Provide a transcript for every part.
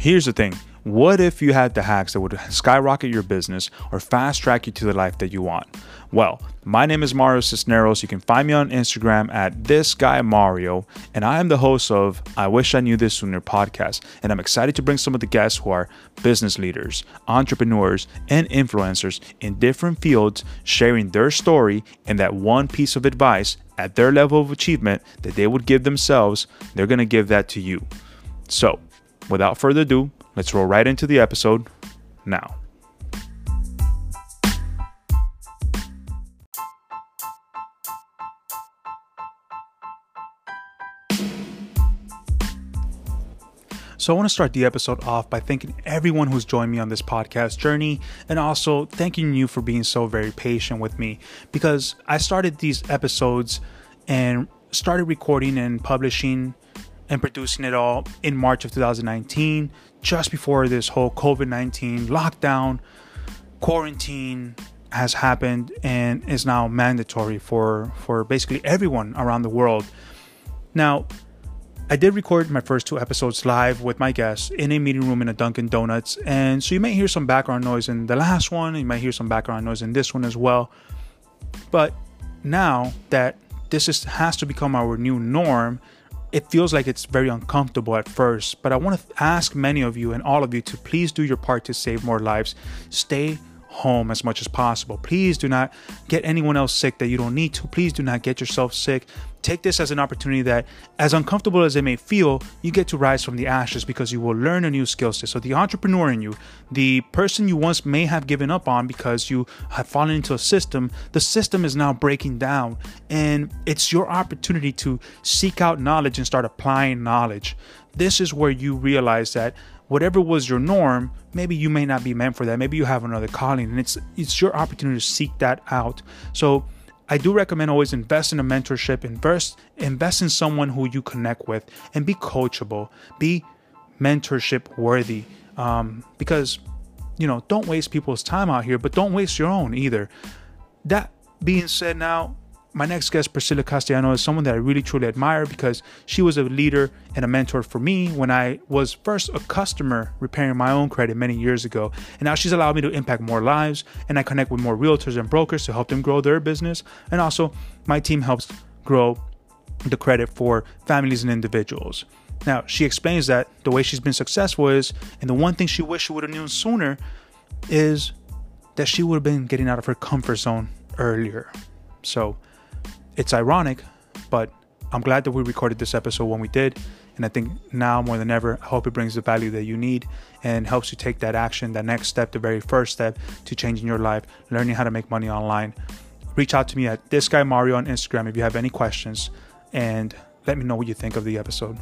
Here's the thing what if you had the hacks that would skyrocket your business or fast track you to the life that you want? Well, my name is Mario Cisneros. You can find me on Instagram at this guy Mario, and I am the host of I Wish I Knew This Sooner podcast. And I'm excited to bring some of the guests who are business leaders, entrepreneurs, and influencers in different fields, sharing their story and that one piece of advice at their level of achievement that they would give themselves. They're going to give that to you. So, without further ado, let's roll right into the episode now. So, I want to start the episode off by thanking everyone who's joined me on this podcast journey and also thanking you for being so very patient with me because I started these episodes and started recording and publishing and producing it all in March of 2019, just before this whole COVID 19 lockdown, quarantine has happened and is now mandatory for, for basically everyone around the world. Now, I did record my first two episodes live with my guests in a meeting room in a Dunkin' Donuts, and so you may hear some background noise in the last one, you might hear some background noise in this one as well. But now that this is, has to become our new norm, it feels like it's very uncomfortable at first, but I want to ask many of you and all of you to please do your part to save more lives. Stay home as much as possible. Please do not get anyone else sick that you don't need to. Please do not get yourself sick. Take this as an opportunity that, as uncomfortable as it may feel, you get to rise from the ashes because you will learn a new skill set. So, the entrepreneur in you, the person you once may have given up on because you have fallen into a system, the system is now breaking down. And it's your opportunity to seek out knowledge and start applying knowledge. This is where you realize that whatever was your norm, maybe you may not be meant for that. Maybe you have another calling, and it's it's your opportunity to seek that out. So I do recommend always invest in a mentorship, invest invest in someone who you connect with, and be coachable, be mentorship worthy. Um, because you know, don't waste people's time out here, but don't waste your own either. That being said, now my next guest, Priscilla Castellano, is someone that I really truly admire because she was a leader and a mentor for me when I was first a customer repairing my own credit many years ago. And now she's allowed me to impact more lives and I connect with more realtors and brokers to help them grow their business. And also, my team helps grow the credit for families and individuals. Now, she explains that the way she's been successful is, and the one thing she wished she would have known sooner is that she would have been getting out of her comfort zone earlier. So, it's ironic, but I'm glad that we recorded this episode when we did. And I think now more than ever, I hope it brings the value that you need and helps you take that action, that next step, the very first step to changing your life, learning how to make money online. Reach out to me at this guy Mario on Instagram if you have any questions and let me know what you think of the episode.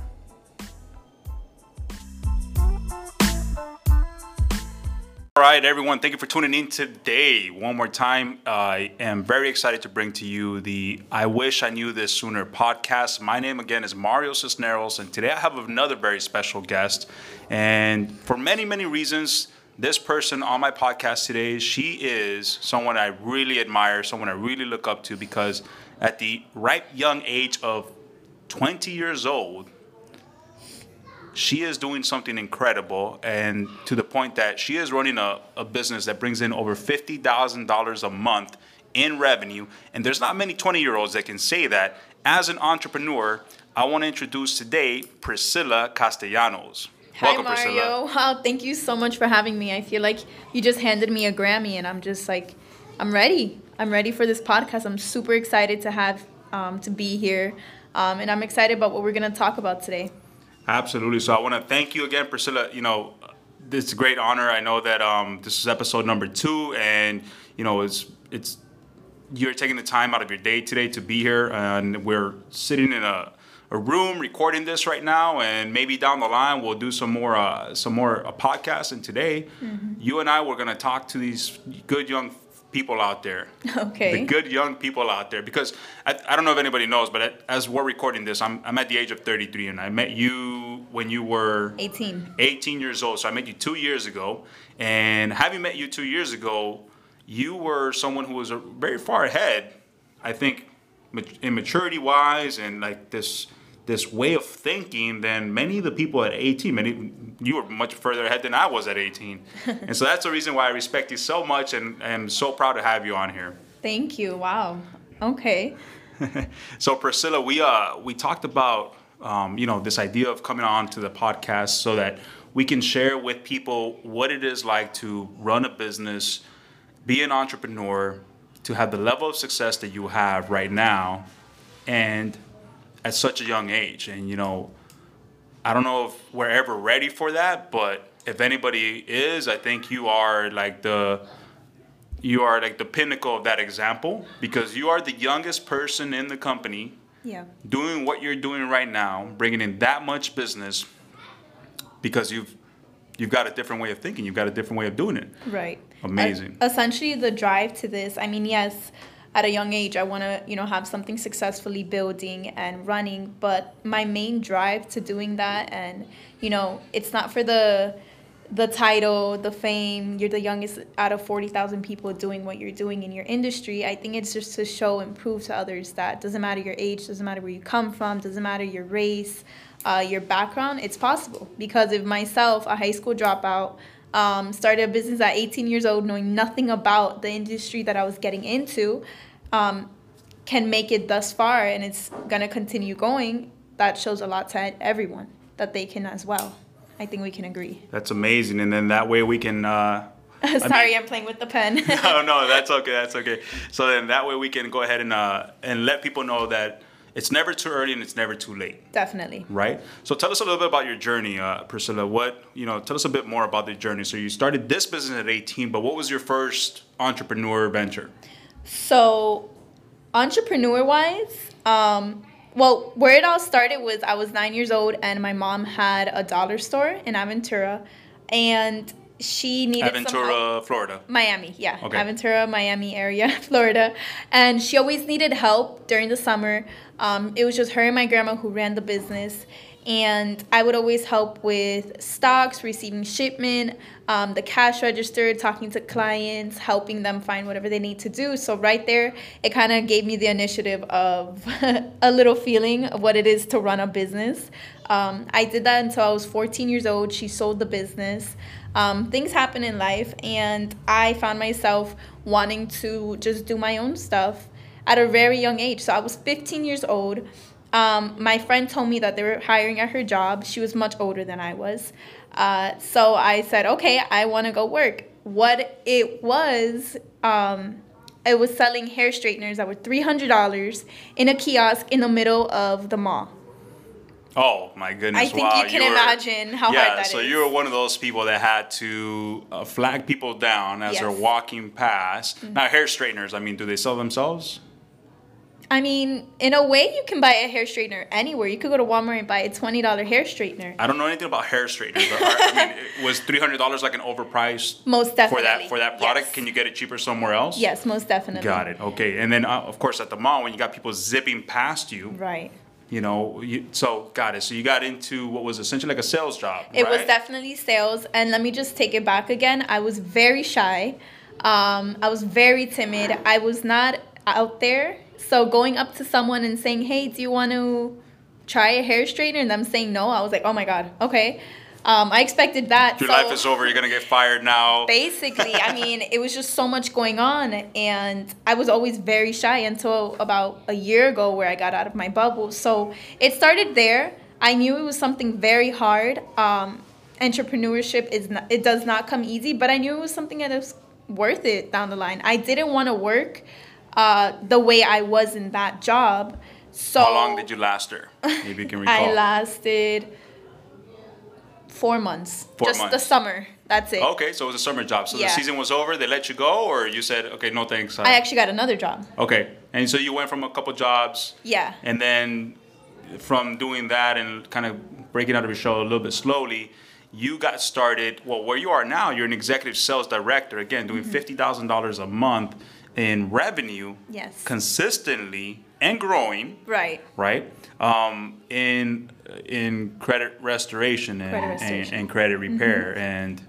All right, everyone, thank you for tuning in today. One more time, I am very excited to bring to you the I Wish I Knew This Sooner podcast. My name again is Mario Cisneros, and today I have another very special guest. And for many, many reasons, this person on my podcast today, she is someone I really admire, someone I really look up to because at the ripe young age of 20 years old, she is doing something incredible and to the point that she is running a, a business that brings in over $50,000 a month in revenue. And there's not many 20 year olds that can say that. As an entrepreneur, I want to introduce today Priscilla Castellanos. Hi, Welcome, Mario. Priscilla. Wow, thank you so much for having me. I feel like you just handed me a Grammy, and I'm just like, I'm ready. I'm ready for this podcast. I'm super excited to have um, to be here, um, and I'm excited about what we're gonna talk about today. Absolutely. So I want to thank you again, Priscilla. You know, it's a great honor. I know that um, this is episode number two, and you know, it's it's you're taking the time out of your day today to be here, and we're sitting in a, a room recording this right now, and maybe down the line we'll do some more uh, some more uh, podcasts. And today, mm-hmm. you and I we're gonna talk to these good young people out there. Okay. The good young people out there. Because I, I don't know if anybody knows, but as we're recording this, I'm, I'm at the age of 33 and I met you when you were 18. 18 years old. So I met you two years ago. And having met you two years ago, you were someone who was very far ahead, I think, in maturity wise and like this this way of thinking than many of the people at 18. Many you were much further ahead than I was at 18, and so that's the reason why I respect you so much and am so proud to have you on here. Thank you. Wow. Okay. so Priscilla, we uh we talked about um, you know this idea of coming on to the podcast so that we can share with people what it is like to run a business, be an entrepreneur, to have the level of success that you have right now, and at such a young age. And you know, I don't know if we're ever ready for that, but if anybody is, I think you are like the you are like the pinnacle of that example because you are the youngest person in the company Yeah. doing what you're doing right now, bringing in that much business because you've you've got a different way of thinking, you've got a different way of doing it. Right. Amazing. Uh, essentially, the drive to this. I mean, yes, at a young age, I want to you know have something successfully building and running, but my main drive to doing that, and you know, it's not for the the title, the fame. You're the youngest out of forty thousand people doing what you're doing in your industry. I think it's just to show and prove to others that doesn't matter your age, doesn't matter where you come from, doesn't matter your race, uh, your background. It's possible because if myself, a high school dropout um, started a business at 18 years old, knowing nothing about the industry that I was getting into, um, can make it thus far and it's gonna continue going. That shows a lot to everyone that they can as well. I think we can agree. That's amazing, and then that way we can. Uh, Sorry, mean- I'm playing with the pen. no, no, that's okay. That's okay. So then that way we can go ahead and uh, and let people know that it's never too early and it's never too late, Definitely. right? So tell us a little bit about your journey, uh, Priscilla. What you know? Tell us a bit more about the journey. So you started this business at 18, but what was your first entrepreneur venture? So, entrepreneur wise, um, well, where it all started was I was nine years old and my mom had a dollar store in Aventura, and she needed. Aventura, Florida. Miami, yeah. Okay. Aventura, Miami area, Florida. And she always needed help during the summer. Um, it was just her and my grandma who ran the business. And I would always help with stocks, receiving shipment, um, the cash register, talking to clients, helping them find whatever they need to do. So, right there, it kind of gave me the initiative of a little feeling of what it is to run a business. Um, I did that until I was 14 years old. She sold the business um, things happen in life and i found myself wanting to just do my own stuff at a very young age so i was 15 years old um, my friend told me that they were hiring at her job she was much older than i was uh, so i said okay i want to go work what it was um, it was selling hair straighteners that were $300 in a kiosk in the middle of the mall Oh my goodness! I think wow, you can were- imagine how yeah, hard that so is. you were one of those people that had to uh, flag people down as they're Yes. Mm-hmm. walking past. Now, hair straighteners. I mean, do they sell themselves? I mean, in a way, you can buy a hair straightener anywhere. You could go to Walmart and buy a twenty dollar hair straightener. I don't know anything about hair straighteners. But I mean, it- was three hundred dollars like an overpriced Most definitely for that for that product? Yes. Can you get it cheaper somewhere else? Yes, most definitely. Got it. Okay, and then uh, of course at the mall when you got people zipping past you, Right. you know, you, so got it. So you got into what was essentially like a sales job. It was definitely sales, and let me just take it back again. I was very shy. Um, I was very timid. I was not out there. So going up to someone and saying, "Hey, do you want to try a hair straightener?" and them saying no, I was like, "Oh my god, okay." Um, I expected that. Your so- life is over. You're gonna get fired now. basically i mean it was just so much going on and i was always very shy until about a year ago where i got out of my bubble so it started there i knew it was something very hard um, entrepreneurship is not, it does not come easy but i knew it was something that was worth it down the line i didn't want to work uh, the way i was in that job so How long did you last there? Maybe you can recall. i lasted four months Four just the summer that's it Okay, so it was a summer job. So Yeah. the season was over. They let you go, or you said, okay, no thanks. i actually got another job okay, and so you went from a couple jobs, yeah and then from doing that and kind of breaking out of your show a little bit slowly, you got started. Well, where you are now, you're an executive sales director. Again, doing Mm-hmm. fifty thousand dollars a month in revenue, Yes. consistently and growing. Right. right? Um, in in credit restoration and, Credit restoration. and, and credit repair, and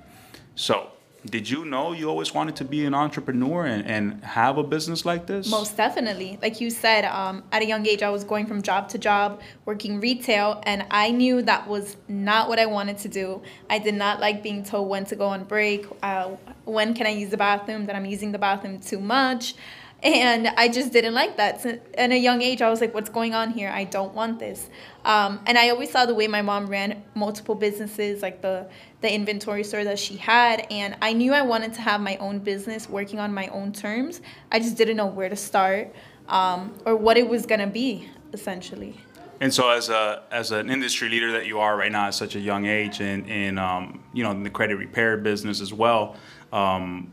so did you know you always wanted to be an entrepreneur and, and have a business like this? Most definitely. Like you said, um, at a young age, I was going from job to job, working retail, and I knew that was not what I wanted to do. I did not like being told when to go on break, uh, when can I use the bathroom, that I'm using the bathroom too much. And I just didn't like that. So at a young age, I was like, what's going on here? I don't want this. Um, and I always saw the way my mom ran multiple businesses, like the, the inventory store that she had. And I knew I wanted to have my own business working on my own terms. I just didn't know where to start um, or what it was going to be, essentially. And so, as a as an industry leader that you are right now at such a young age, and in um, you know in the credit repair business as well, um,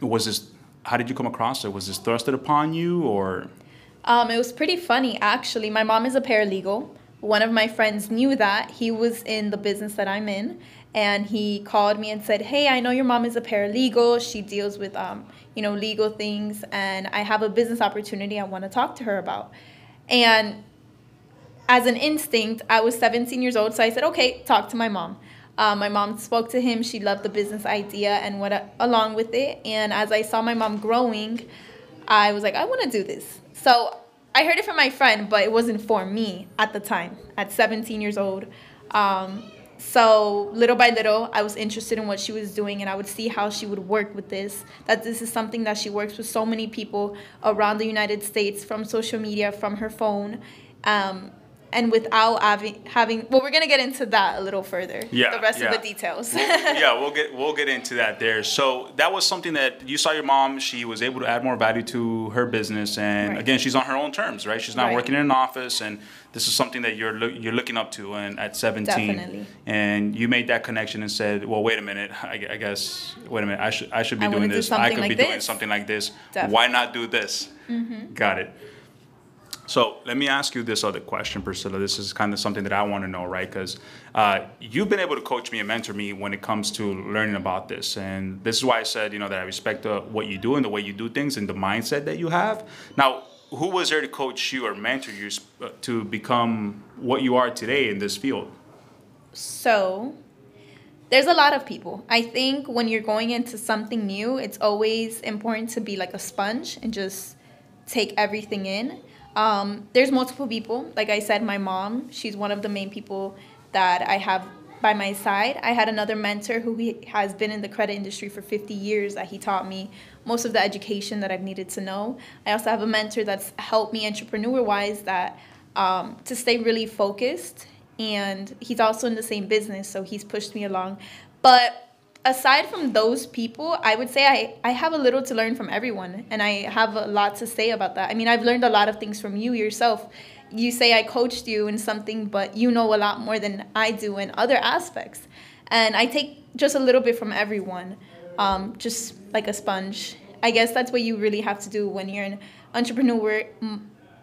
was this how did you come across it? Was this thrusted upon you or? Um, it was pretty funny actually. My mom is a paralegal. One of my friends knew that he was in the business that I'm in, and he called me and said, "Hey, I know your mom is a paralegal. She deals with um, you know legal things, and I have a business opportunity I want to talk to her about." And as an instinct, I was 17 years old, so I said, "Okay, talk to my mom." Uh, my mom spoke to him. She loved the business idea and went along with it. And as I saw my mom growing, I was like, I want to do this. So I heard it from my friend, but it wasn't for me at the time, at 17 years old. Um, so little by little, I was interested in what she was doing, and I would see how she would work with this. That this is something that she works with so many people around the United States from social media, from her phone. Um, and without having having well we're gonna get into that a little further yeah the rest yeah. of the details well, yeah we'll get we'll get into that there so that was something that you saw your mom she was able to add more value to her business and right. again she's on her own terms right she's not right. working in an office and this is something that you're lo- you're looking up to and at 17 Definitely. and you made that connection and said well wait a minute I, I guess wait a minute I should I should be I doing this do I could like be this. doing something like this Definitely. why not do this mm-hmm. got it so let me ask you this other question, Priscilla. This is kind of something that I want to know, right? Because uh, you've been able to coach me and mentor me when it comes to learning about this, and this is why I said, you know, that I respect what you do and the way you do things and the mindset that you have. Now, who was there to coach you or mentor you uh, to become what you are today in this field? So, there's a lot of people. I think when you're going into something new, it's always important to be like a sponge and just take everything in um, there's multiple people. Like I said, my mom, she's one of the main people that I have by my side. I had another mentor who he has been in the credit industry for 50 years that he taught me most of the education that I've needed to know. I also have a mentor that's helped me entrepreneur wise that um, to stay really focused and he's also in the same business so he's pushed me along. But aside from those people, I would say I, I have a little to learn from everyone, and I have a lot to say about that. I mean, I've learned a lot of things from you yourself. You say I coached you in something, but you know a lot more than I do in other aspects. And I take just a little bit from everyone, um, just like a sponge. I guess that's what you really have to do when you're an entrepreneur,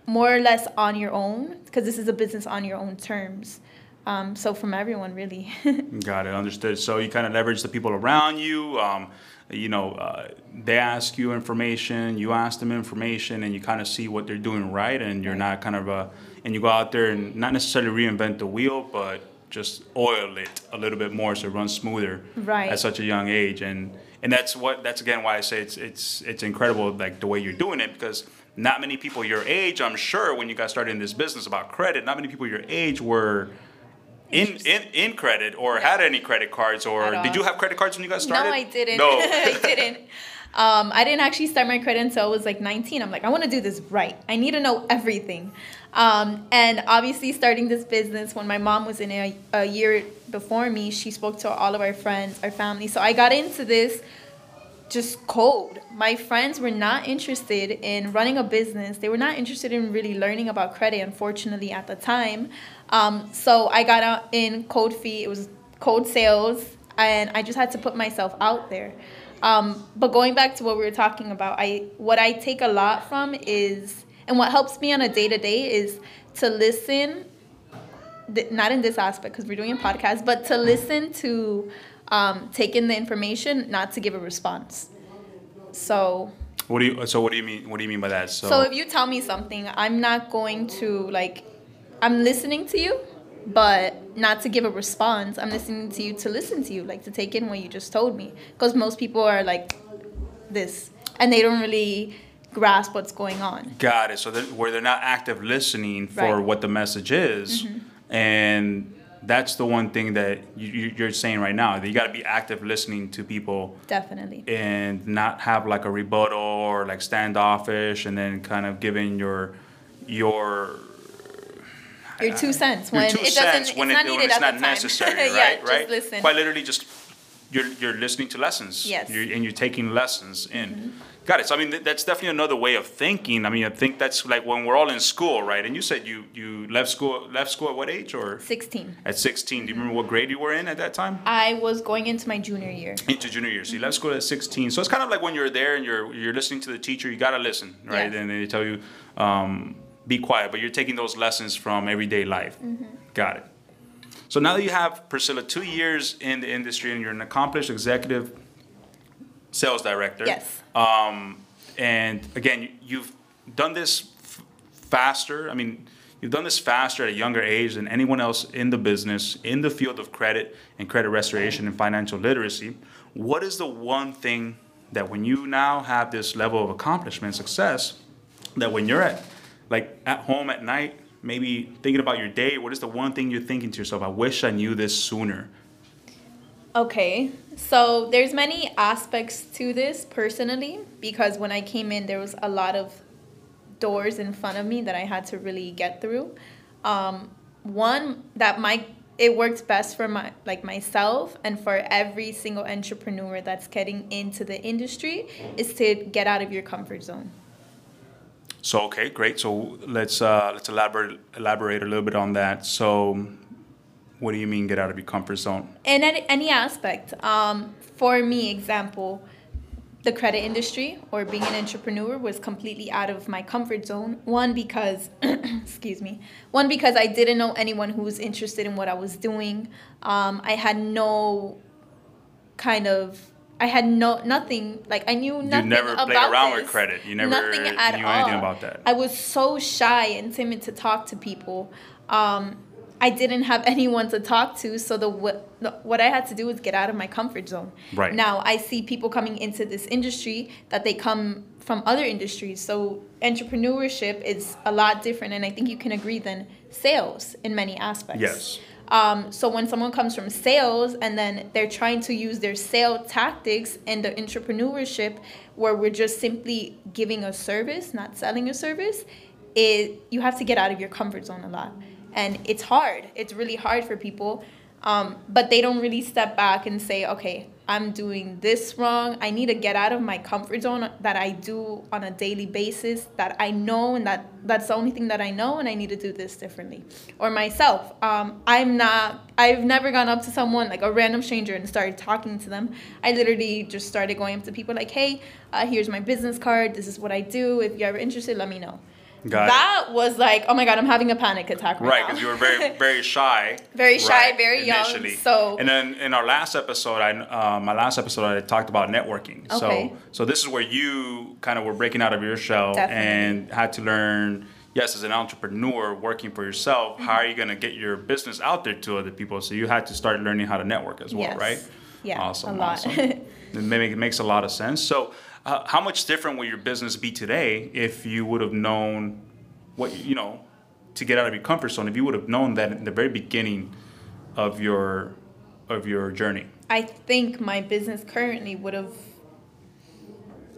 more or less on your own, because this is a business on your own terms. Um, so from everyone, really. Got it. Understood. So you kind of leverage the people around you. Um, you know, uh, they ask you information, you ask them information, and you kind of see what they're doing right, and you're not kind of uh, and you go out there and not necessarily reinvent the wheel, but just oil it a little bit more so it runs smoother right. at such a young age, and and that's what that's again why I say it's it's it's incredible like the way you're doing it because not many people your age, I'm sure, when you got started in this business about credit, not many people your age were in, in in credit or yeah. had any credit cards or did you have credit cards when you got started? No, I didn't. No, I didn't. Um, I didn't actually start my credit until I was like 19. I'm like, I want to do this right. I need to know everything. Um, and obviously, starting this business when my mom was in a, a year before me, she spoke to all of our friends, our family. So I got into this just cold. My friends were not interested in running a business. They were not interested in really learning about credit, unfortunately, at the time. Um, so I got out in cold feet. It was cold sales, and I just had to put myself out there. Um, but going back to what we were talking about, I what I take a lot from is, and what helps me on a day to day is to listen. Th- not in this aspect because we're doing a podcast, but to listen to um, take in the information, not to give a response. So. What do you? So what do you mean? What do you mean by that? So. So if you tell me something, I'm not going to like. I'm listening to you, but not to give a response. I'm listening to you to listen to you, like to take in what you just told me. Because most people are like this, and they don't really grasp what's going on. Got it. So that, where they're not active listening for Right. what the message is, mm-hmm. and that's the one thing that you, you're saying right now. That you got to be active listening to people Definitely. and not have like a rebuttal or like standoffish, and then kind of giving your your Your two cents your when two it cents doesn't. when, it's it, not when it's at not necessary, yeah, right? just right. listen. Quite literally, just you're you're listening to lessons. Yes. You're, and you're taking lessons in. Got it. So I mean, th- that's definitely another way of thinking. I mean, I think that's like when we're all in school, right? And you said you you left school left school at what age or Sixteen. at 16? Do you remember what grade you were in at that time? I was going into my junior year. into junior year. So you left school at 16. So it's kind of like when you're there and you're you're listening to the teacher, you gotta listen, right? Yes. And they tell you, um, be quiet, but you're taking those lessons from everyday life. Mm-hmm. Got it. So now that you have Priscilla two years in the industry and you're an accomplished executive sales director. Yes. Um, and again, you- you've done this f- faster. I mean, you've done this faster at a younger age than anyone else in the business, in the field of credit and credit restoration and financial literacy. What is the one thing that when you now have this level of accomplishment, success, that when you're at, like at home at night, maybe thinking about your day, what is the one thing you're thinking to yourself? I wish I knew this sooner. Okay, so there's many aspects to this personally because when I came in, there was a lot of doors in front of me that I had to really get through. Um, one that my it works best for my like myself and for every single entrepreneur that's getting into the industry is to get out of your comfort zone. So okay, great. So let's uh, let's elaborate elaborate a little bit on that. So, what do you mean get out of your comfort zone? in any, any aspect. Um, for me, example, the credit industry or being an entrepreneur was completely out of my comfort zone. One because, excuse me, one because I didn't know anyone who was interested in what I was doing. Um, I had no kind of. I had no nothing like I knew nothing You never played about around with credit. You never nothing at knew all. anything about that. I was so shy and timid to talk to people. Um, I didn't have anyone to talk to, so the what, the what I had to do was get out of my comfort zone. Right. Now I see people coming into this industry that they come from other industries. So entrepreneurship is a lot different, and I think you can agree than sales in many aspects. Yes. Um, so when someone comes from sales and then they're trying to use their sale tactics in the entrepreneurship, where we're just simply giving a service, not selling a service, it you have to get out of your comfort zone a lot, and it's hard. It's really hard for people, um, but they don't really step back and say, okay, I'm doing this wrong. I need to get out of my comfort zone that I do on a daily basis that I know and that that's the only thing that I know and I need to do this differently. Or myself, um, I'm not, I've never gone up to someone like a random stranger and started talking to them. I literally just started going up to people like, hey, uh, here's my business card. This is what I do. If you're ever interested, let me know. Got it. that was like, oh my God, I'm having a panic attack right, Right, now. Right, because you were very very shy. Very shy, right, very young, so- and then in our last episode, I uh, my last episode, I talked about networking. Okay. So so this is where you kind of were breaking out of your shell Definitely. and had to learn. Yes, as an entrepreneur working for yourself, how are you going to get your business out there to other people? So you had to start learning how to network as well, Yes. right? Yeah, awesome, a lot. awesome. it, make, it makes a lot of sense. So, uh, how much different would your business be today if you would have known what you know to get out of your comfort zone? If you would have known that in the very beginning of your of your journey. I think my business currently would have.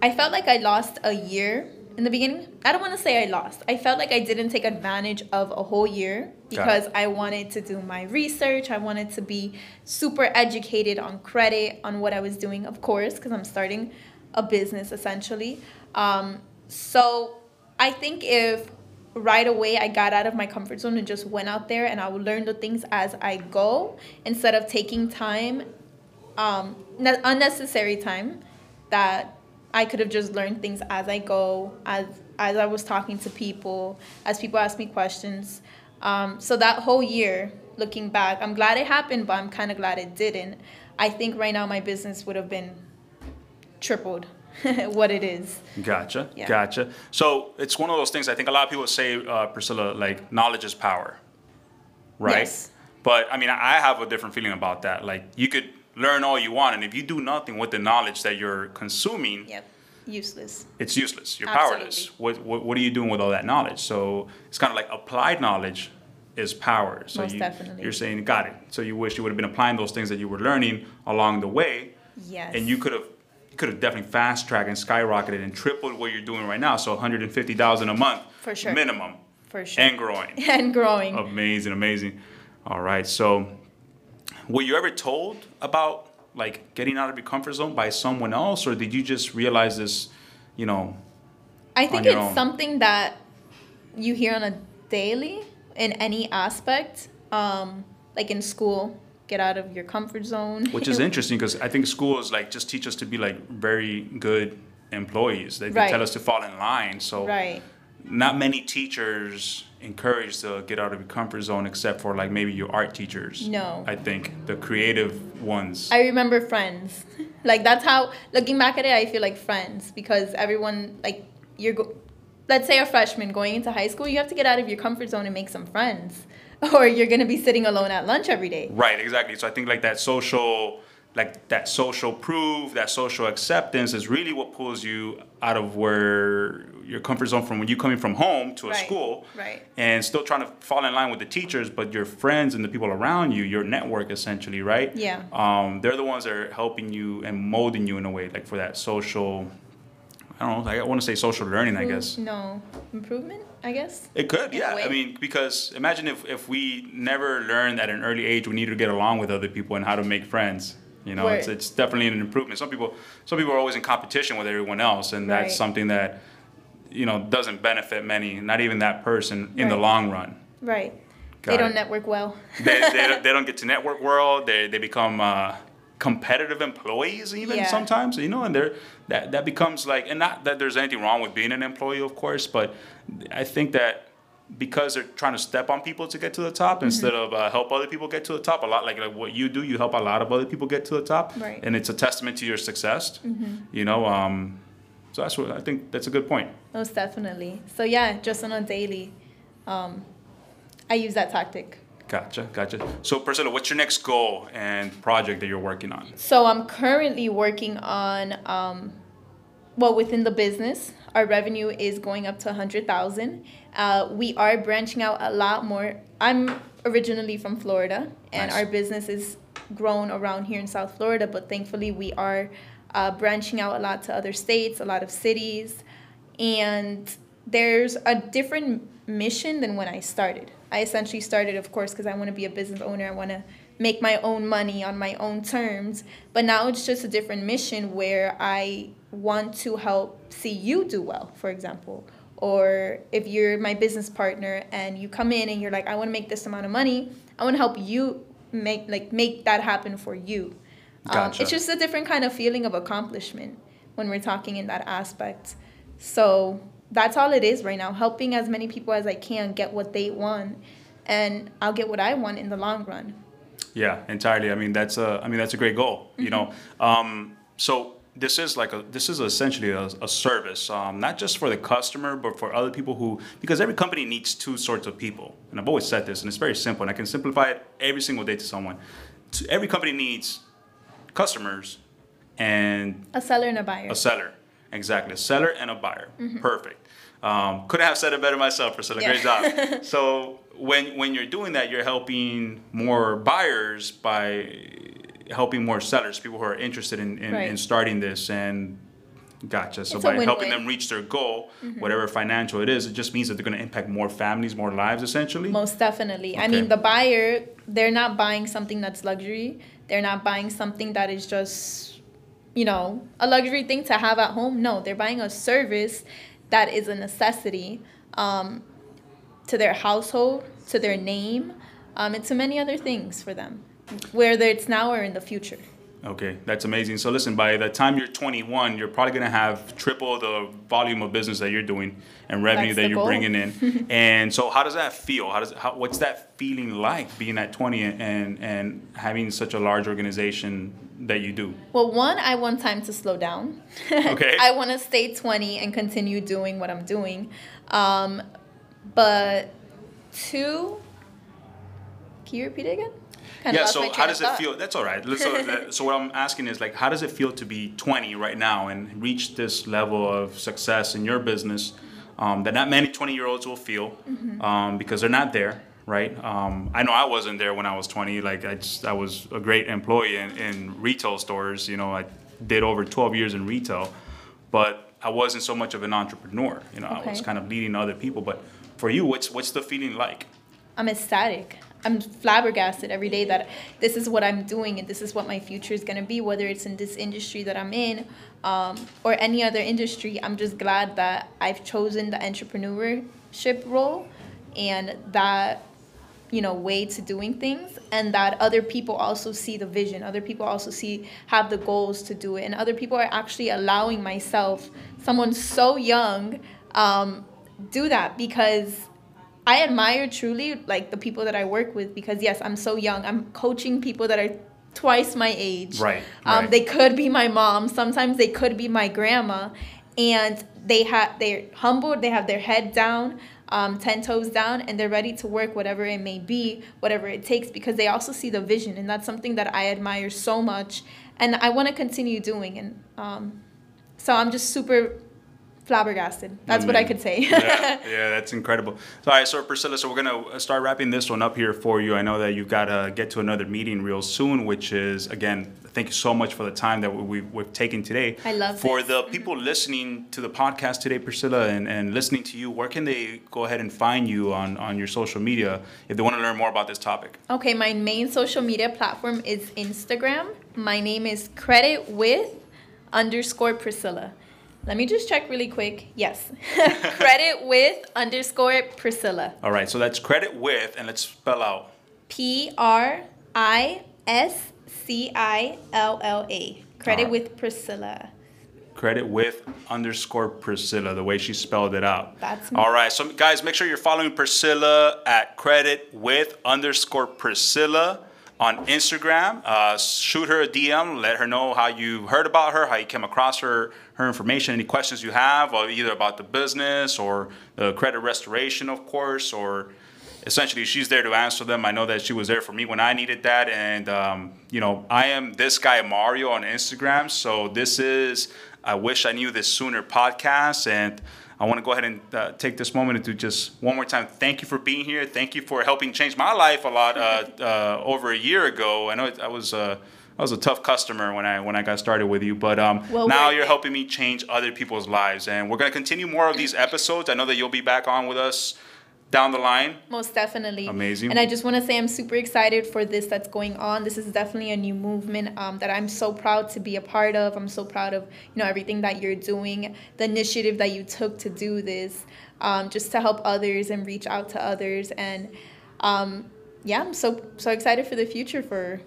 I felt like I lost a year in the beginning. I don't want to say I lost. I felt like I didn't take advantage of a whole year because I wanted to do my research. I wanted to be super educated on credit, on what I was doing, of course, because I'm starting a business essentially. Um, so I think if right away I got out of my comfort zone and just went out there and I would learn the things as I go instead of taking time, um, ne- unnecessary time that I could have just learned things as I go, as as I was talking to people, as people asked me questions. Um, so that whole year, looking back, I'm glad it happened, but I'm kind of glad it didn't. I think right now my business would have been tripled what it is. Gotcha, Yeah. gotcha. So it's one of those things. I think a lot of people say, uh, Priscilla, like knowledge is power, right? Yes. But I mean, I have a different feeling about that. Like you could learn all you want, and if you do nothing with the knowledge that you're consuming, Yep. Useless. it's useless. You're Absolutely. powerless. What, what what are you doing with all that knowledge? So it's kind of like applied knowledge is power. So Most you, definitely. you're saying got it. So you wish you would have been applying those things that you were learning along the way, Yes. and you could have you could have definitely fast tracked and skyrocketed and tripled what you're doing right now. So 150,000 a month For sure. minimum For sure. and growing. and growing. Amazing, amazing. All right. So, were you ever told about like getting out of your comfort zone by someone else, or did you just realize this? You know, I think it's own. something that you hear on a daily in any aspect. Um, like in school, get out of your comfort zone. which is interesting because I think schools like just teach us to be like very good employees. They, they Right. tell us to fall in line. So, Right. not many teachers encourage to get out of your comfort zone, except for like maybe your art teachers. No. I think the creative ones. I remember Friends. like that's how looking back at it, I feel like Friends because everyone like you're go- let's say a freshman going into high school, you have to get out of your comfort zone and make some friends or you're going to be sitting alone at lunch every day. Right, exactly. So I think like that social, like that social proof, that social acceptance is really what pulls you out of where your comfort zone from when you're coming from home to a Right, school, right. And still trying to fall in line with the teachers, but your friends and the people around you, your network essentially, right? Yeah. Um, they're the ones that are helping you and molding you in a way, like for that social. I don't know. I want to say social learning. I guess. No, improvement, I guess. It could, yeah. I mean, because imagine if, if we never learned at an early age we need to get along with other people and how to make friends. You know, it's, Word. it's definitely an improvement. Some people some people are always in competition with everyone else, and that's something that you know doesn't benefit many, not even that person in the long run. Right. Got they it. don't network well. They, they, don't, they don't get to network world. They, they become uh, competitive employees even Yeah. sometimes. You know, and they're that that becomes like, and not that there's anything wrong with being an employee, of course, but I think that because they're trying to step on people to get to the top Mm-hmm. instead of uh, help other people get to the top. A lot like, like what you do, you help a lot of other people get to the top, Right. and it's a testament to your success. You know, um, so that's what I think. That's a good point. Most definitely. So yeah, just on a daily, um, I use that tactic. Gotcha, gotcha. So Priscilla, what's your next goal and project that you're working on? So I'm currently working on, um, well, within the business, our revenue is going up to 100,000. Uh, we are branching out a lot more. I'm originally from Florida, and Nice. our business is grown around here in South Florida, but thankfully we are uh, branching out a lot to other states, a lot of cities, and there's a different mission than when I started. I essentially started, of course, because I want to be a business owner. I want to make my own money on my own terms. But now it's just a different mission where I want to help see you do well, for example. Or if you're my business partner and you come in and you're like, I want to make this amount of money, I want to help you make like make that happen for you. Um, Gotcha. it's just a different kind of feeling of accomplishment when we're talking in that aspect. So that's all it is right now, helping as many people as I can get what they want, and I'll get what I want in the long run. Yeah, entirely. I mean, that's a. I mean, that's a great goal. You know, um, so this is like a. This is essentially a, a service, um, not just for the customer, but for other people who. Because every company needs two sorts of people, and I've always said this, and it's very simple, and I can simplify it every single day to someone. Every company needs customers and A seller and a buyer. a seller. Exactly, a seller and a buyer. Perfect. Um, couldn't have said it better myself, Priscilla. Great job. so when when you're doing that, you're helping more buyers by helping more sellers, people who are interested in, in, in starting this and gotcha. So It's by helping. Mm-hmm. them reach their goal, whatever financial it is, it just means that they're going to impact more families, more lives, essentially. Most definitely. I mean, the buyer, they're not buying something that's luxury. They're not buying something that is just, you know, a luxury thing to have at home. No, they're buying a service that is a necessity um, to their household, to their name, um, and to many other things for them, whether it's now or in the future. Okay, that's amazing. So listen, by the time you're 21, you're probably gonna have triple the volume of business that you're doing and revenue That's that you're goal. bringing in. and so, how does that feel? How does how, what's that feeling like being at 20 and and having such a large organization that you do? Well, one, I want time to slow down. Okay. I want to stay 20 and continue doing what I'm doing. Um, but two, Can you repeat it again? Kinda yeah. So how does it thought. feel? That's all right. So, so what I'm asking is like, how does it feel to be 20 right now and reach this level of success in your business um, that not many 20 year olds will feel Mm-hmm. um, because they're not there, right? Um, I know I wasn't there when I was 20. Like I just, I was a great employee in, in retail stores. You know, I did over 12 years in retail, but I wasn't so much of an entrepreneur. You know, I was kind of leading other people. But for you, what's what's the feeling like? I'm ecstatic. I'm flabbergasted every day that this is what I'm doing and this is what my future is going to be, whether it's in this industry that I'm in um, or any other industry. I'm just glad that I've chosen the entrepreneurship role and that you know way to doing things and that other people also see the vision other people also see have the goals to do it and other people are actually allowing myself someone so young um, do that because I admire truly like the people that I work with because yes, I'm so young. I'm coaching people that are twice my age. Right, Um, right. They could be my mom. Sometimes they could be my grandma, and they have they're humbled. They have their head down, um, ten toes down, and they're ready to work whatever it may be, whatever it takes, because they also see the vision, and that's something that I admire so much, and I want to continue doing. And um, so I'm just super flabbergasted. That's what I mm. could say. yeah, yeah, that's incredible. So, all right, so Priscilla, so we're gonna uh, start wrapping this one up here for you. I know that you've got to get to another meeting real soon, which is again, thank you so much for the time that we, we've taken today. I love For this. the mm-hmm. people listening to the podcast today, Priscilla, and, and listening to you, where can they go ahead and find you on on your social media if they want to learn more about this topic? Okay, my main social media platform is Instagram. My name is credit with underscore Priscilla. Let me just check really quick. Yes, credit with underscore Priscilla. All right, so that's credit with, and let's spell out. P R I S C I L L A. Credit Alright. with Priscilla. credit with underscore Priscilla, the way she spelled it out. That's me. All right. So, guys, make sure you're following Priscilla at credit with underscore Priscilla on Instagram. Uh, shoot her a DM. Let her know how you heard about her, how you came across her, her information, any questions you have, either about the business or the credit restoration, of course, or essentially she's there to answer them. I know that she was there for me when I needed that, and um, you know I am this guy Mario on Instagram. So this is I wish I knew this sooner podcast, and I want to go ahead and uh, take this moment to just one more time thank you for being here. Thank you for helping change my life a lot uh, uh, over a year ago. I know it, I was. I was a tough customer when I when I got started with you, but um, Well now you're helping me change other people's lives, and we're gonna continue more of these episodes. I know that you'll be back on with us down the line. Most definitely. Amazing. And I just want to say I'm super excited for this that's going on. This is definitely a new movement um, that I'm so proud to be a part of. I'm so proud of you know everything that you're doing, the initiative that you took to do this, um, just to help others and reach out to others. And um, yeah, I'm so so excited for the future for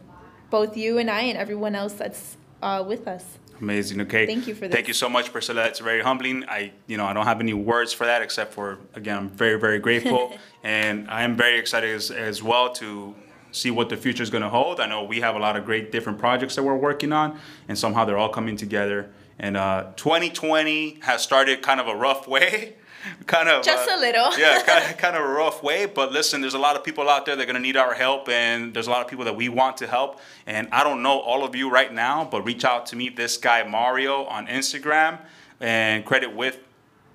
both you and I and everyone else that's uh, with us. Amazing. Okay. Thank you for that. Thank you so much, Priscilla. It's very humbling. I, you know, I don't have any words for that except for again, I'm very, very grateful, and I am very excited as, as well to see what the future is going to hold. I know we have a lot of great different projects that we're working on, and somehow they're all coming together. And uh, 2020 has started kind of a rough way. Kind of Just uh, a little. yeah, kind of, kind of a rough way. But listen, there's a lot of people out there that are going to need our help, and there's a lot of people that we want to help. And I don't know all of you right now, but reach out to me, this guy Mario, on Instagram, and credit with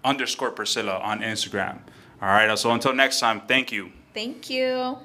underscore Priscilla on Instagram. All right. So until next time, thank you. Thank you.